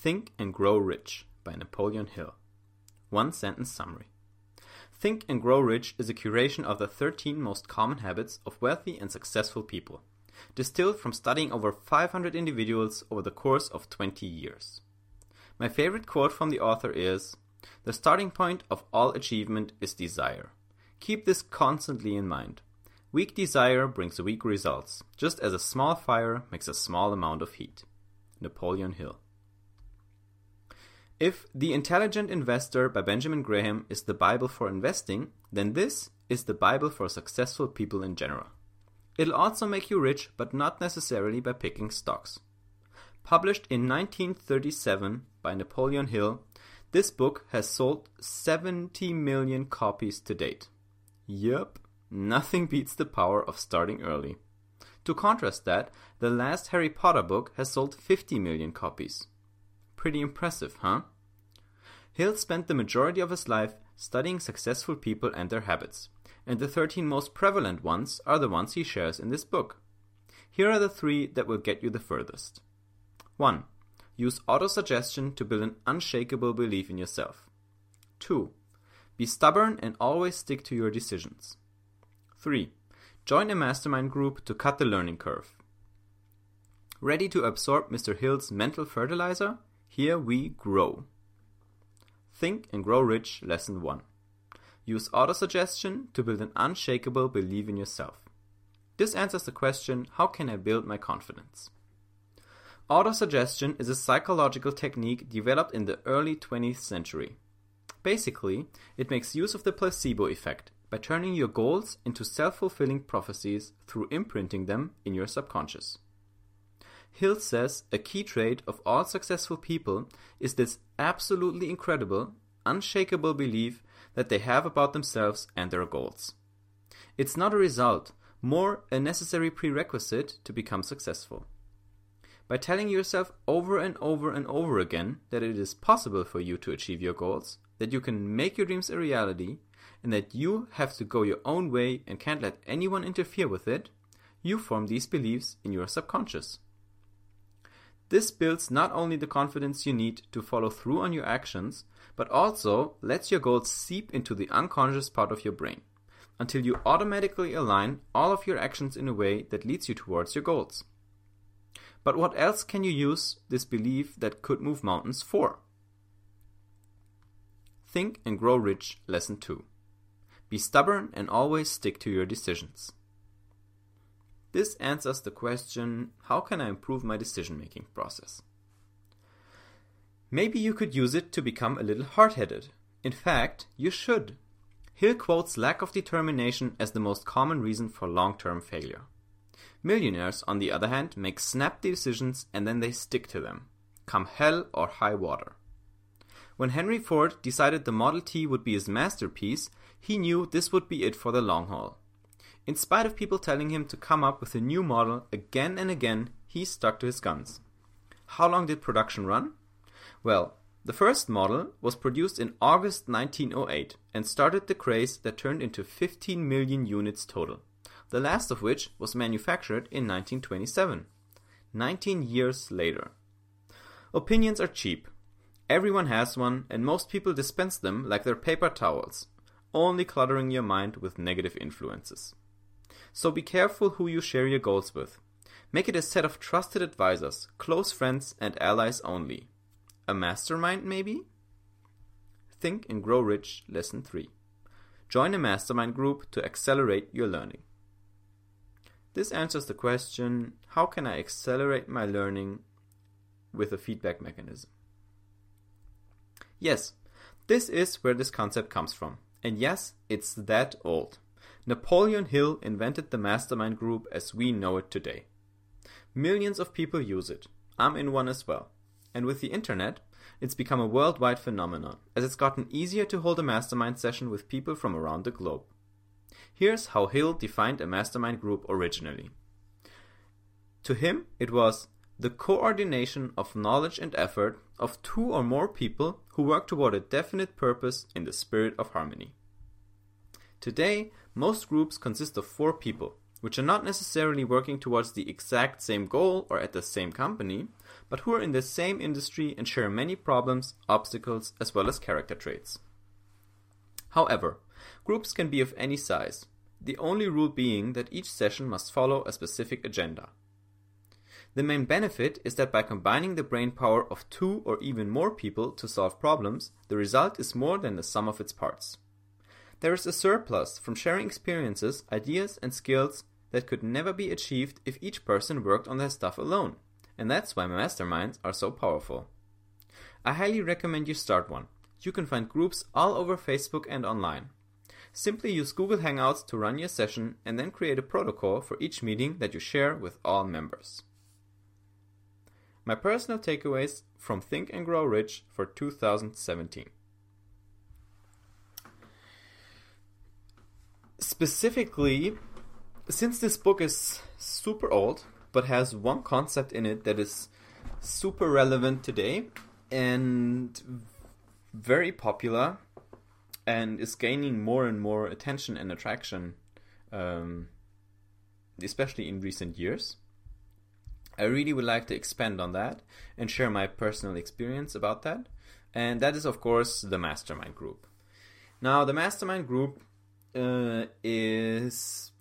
Think and Grow Rich by Napoleon Hill. One sentence summary. Think and Grow Rich is a curation of the 13 most common habits of wealthy and successful people, distilled from studying over 500 individuals over the course of 20 years. My favorite quote from the author is The starting point of all achievement is desire. Keep this constantly in mind. Weak desire brings weak results, just as a small fire makes a small amount of heat. Napoleon Hill. If The Intelligent Investor by Benjamin Graham is the Bible for investing, then this is the Bible for successful people in general. It'll also make you rich, but not necessarily by picking stocks. Published in 1937 by Napoleon Hill, this book has sold 70 million copies to date. Yup, nothing beats the power of starting early. To contrast that, the last Harry Potter book has sold 50 million copies. Pretty impressive, huh? Hill spent the majority of his life studying successful people and their habits, and the 13 most prevalent ones are the ones he shares in this book. Here are the three that will get you the furthest. 1. Use autosuggestion to build an unshakable belief in yourself. 2. Be stubborn and always stick to your decisions. 3. Join a mastermind group to cut the learning curve. Ready to absorb Mr. Hill's mental fertilizer? Here we grow. Think and Grow Rich Lesson 1. Use autosuggestion to build an unshakable belief in yourself. This answers the question How can I build my confidence? Autosuggestion is a psychological technique developed in the early 20th century. Basically, it makes use of the placebo effect by turning your goals into self fulfilling prophecies through imprinting them in your subconscious. Hill says a key trait of all successful people is this absolutely incredible, unshakable belief that they have about themselves and their goals. It's not a result, more a necessary prerequisite to become successful. By telling yourself over and over and over again that it is possible for you to achieve your goals, that you can make your dreams a reality, and that you have to go your own way and can't let anyone interfere with it, you form these beliefs in your subconscious. This builds not only the confidence you need to follow through on your actions, but also lets your goals seep into the unconscious part of your brain until you automatically align all of your actions in a way that leads you towards your goals. But what else can you use this belief that could move mountains for? Think and Grow Rich Lesson 2 Be stubborn and always stick to your decisions. This answers the question how can I improve my decision making process? Maybe you could use it to become a little hard headed. In fact, you should. Hill quotes lack of determination as the most common reason for long term failure. Millionaires, on the other hand, make snap decisions and then they stick to them, come hell or high water. When Henry Ford decided the Model T would be his masterpiece, he knew this would be it for the long haul. In spite of people telling him to come up with a new model again and again, he stuck to his guns. How long did production run? Well, the first model was produced in August 1908 and started the craze that turned into 15 million units total, the last of which was manufactured in 1927. 19 years later. Opinions are cheap. Everyone has one, and most people dispense them like they're paper towels, only cluttering your mind with negative influences. So be careful who you share your goals with. Make it a set of trusted advisors, close friends, and allies only. A mastermind, maybe? Think and Grow Rich Lesson 3. Join a mastermind group to accelerate your learning. This answers the question how can I accelerate my learning with a feedback mechanism? Yes, this is where this concept comes from. And yes, it's that old. Napoleon Hill invented the mastermind group as we know it today. Millions of people use it. I'm in one as well. And with the internet, it's become a worldwide phenomenon, as it's gotten easier to hold a mastermind session with people from around the globe. Here's how Hill defined a mastermind group originally. To him, it was the coordination of knowledge and effort of two or more people who work toward a definite purpose in the spirit of harmony. Today, most groups consist of four people, which are not necessarily working towards the exact same goal or at the same company, but who are in the same industry and share many problems, obstacles, as well as character traits. However, groups can be of any size, the only rule being that each session must follow a specific agenda. The main benefit is that by combining the brain power of two or even more people to solve problems, the result is more than the sum of its parts. There is a surplus from sharing experiences, ideas, and skills that could never be achieved if each person worked on their stuff alone. And that's why masterminds are so powerful. I highly recommend you start one. You can find groups all over Facebook and online. Simply use Google Hangouts to run your session and then create a protocol for each meeting that you share with all members. My personal takeaways from Think and Grow Rich for 2017. Specifically, since this book is super old but has one concept in it that is super relevant today and very popular and is gaining more and more attention and attraction, um, especially in recent years. I really would like to expand on that and share my personal experience about that. And that is, of course, the mastermind group. Now, the mastermind group uh, is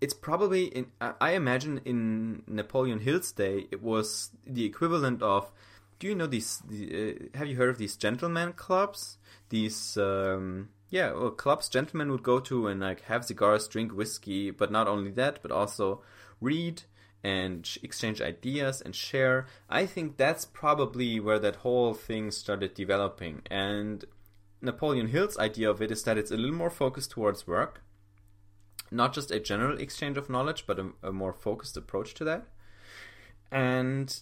it's probably in I imagine in Napoleon Hill's day it was the equivalent of do you know these uh, have you heard of these gentlemen clubs? These um, yeah well, clubs gentlemen would go to and like have cigars drink whiskey but not only that but also read and exchange ideas and share. I think that's probably where that whole thing started developing. And napoleon hill's idea of it is that it's a little more focused towards work not just a general exchange of knowledge, but a, a more focused approach to that. And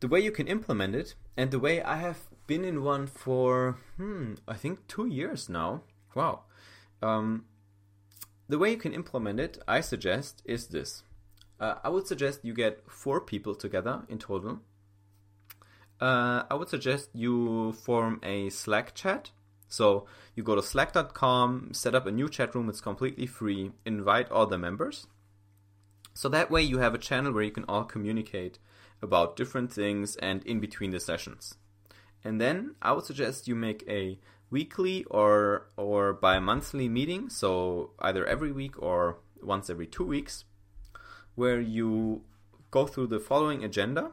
the way you can implement it, and the way I have been in one for, hmm, I think two years now. Wow. Um, the way you can implement it, I suggest, is this. Uh, I would suggest you get four people together in total. Uh, I would suggest you form a Slack chat so you go to slack.com, set up a new chat room, it's completely free, invite all the members. So that way you have a channel where you can all communicate about different things and in between the sessions. And then I would suggest you make a weekly or or bi-monthly meeting, so either every week or once every 2 weeks, where you go through the following agenda.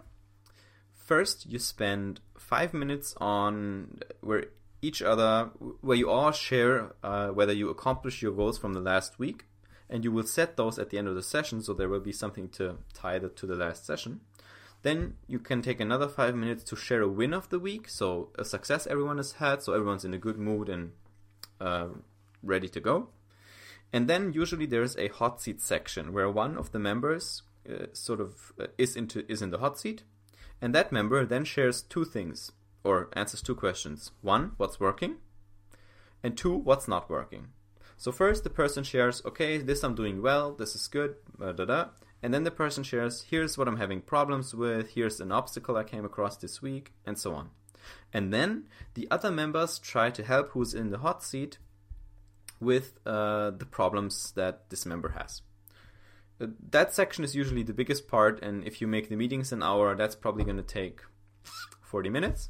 First, you spend 5 minutes on where each other, where you all share uh, whether you accomplish your goals from the last week, and you will set those at the end of the session, so there will be something to tie that to the last session. Then you can take another five minutes to share a win of the week, so a success everyone has had, so everyone's in a good mood and uh, ready to go. And then usually there's a hot seat section where one of the members uh, sort of uh, is into is in the hot seat, and that member then shares two things or answers two questions. One, what's working? And two, what's not working? So first the person shares, okay, this I'm doing well, this is good, da da da. And then the person shares, here's what I'm having problems with, here's an obstacle I came across this week, and so on. And then the other members try to help who's in the hot seat with uh, the problems that this member has. Uh, that section is usually the biggest part, and if you make the meetings an hour, that's probably going to take 40 minutes.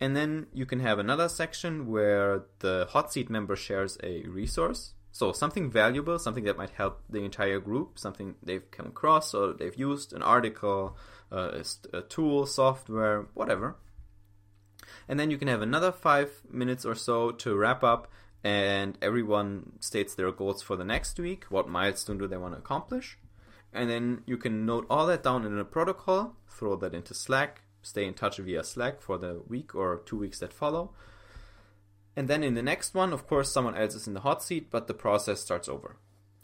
And then you can have another section where the hot seat member shares a resource. So something valuable, something that might help the entire group, something they've come across or they've used, an article, a tool, software, whatever. And then you can have another five minutes or so to wrap up, and everyone states their goals for the next week. What milestone do they want to accomplish? And then you can note all that down in a protocol, throw that into Slack, stay in touch via Slack for the week or two weeks that follow. And then in the next one, of course, someone else is in the hot seat, but the process starts over.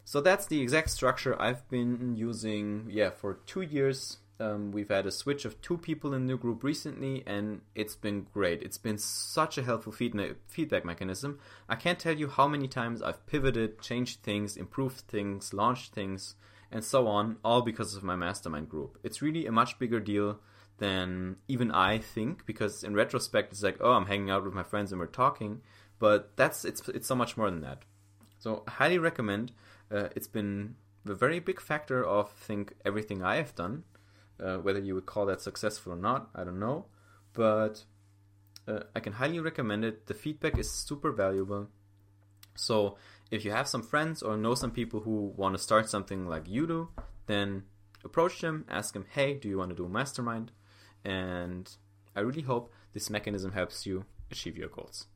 So that's the exact structure I've been using, yeah, for two years. Um, we've had a switch of two people in the group recently, and it's been great. It's been such a helpful feed- feedback mechanism. I can't tell you how many times I've pivoted, changed things, improved things, launched things, and so on, all because of my mastermind group. It's really a much bigger deal than even I think because in retrospect it's like oh I'm hanging out with my friends and we're talking but that's it's it's so much more than that so I highly recommend uh, it's been a very big factor of think everything I have done. Uh, whether you would call that successful or not, I don't know, but uh, I can highly recommend it. The feedback is super valuable. So if you have some friends or know some people who want to start something like you do, then approach them, ask them, hey, do you want to do a mastermind? And I really hope this mechanism helps you achieve your goals.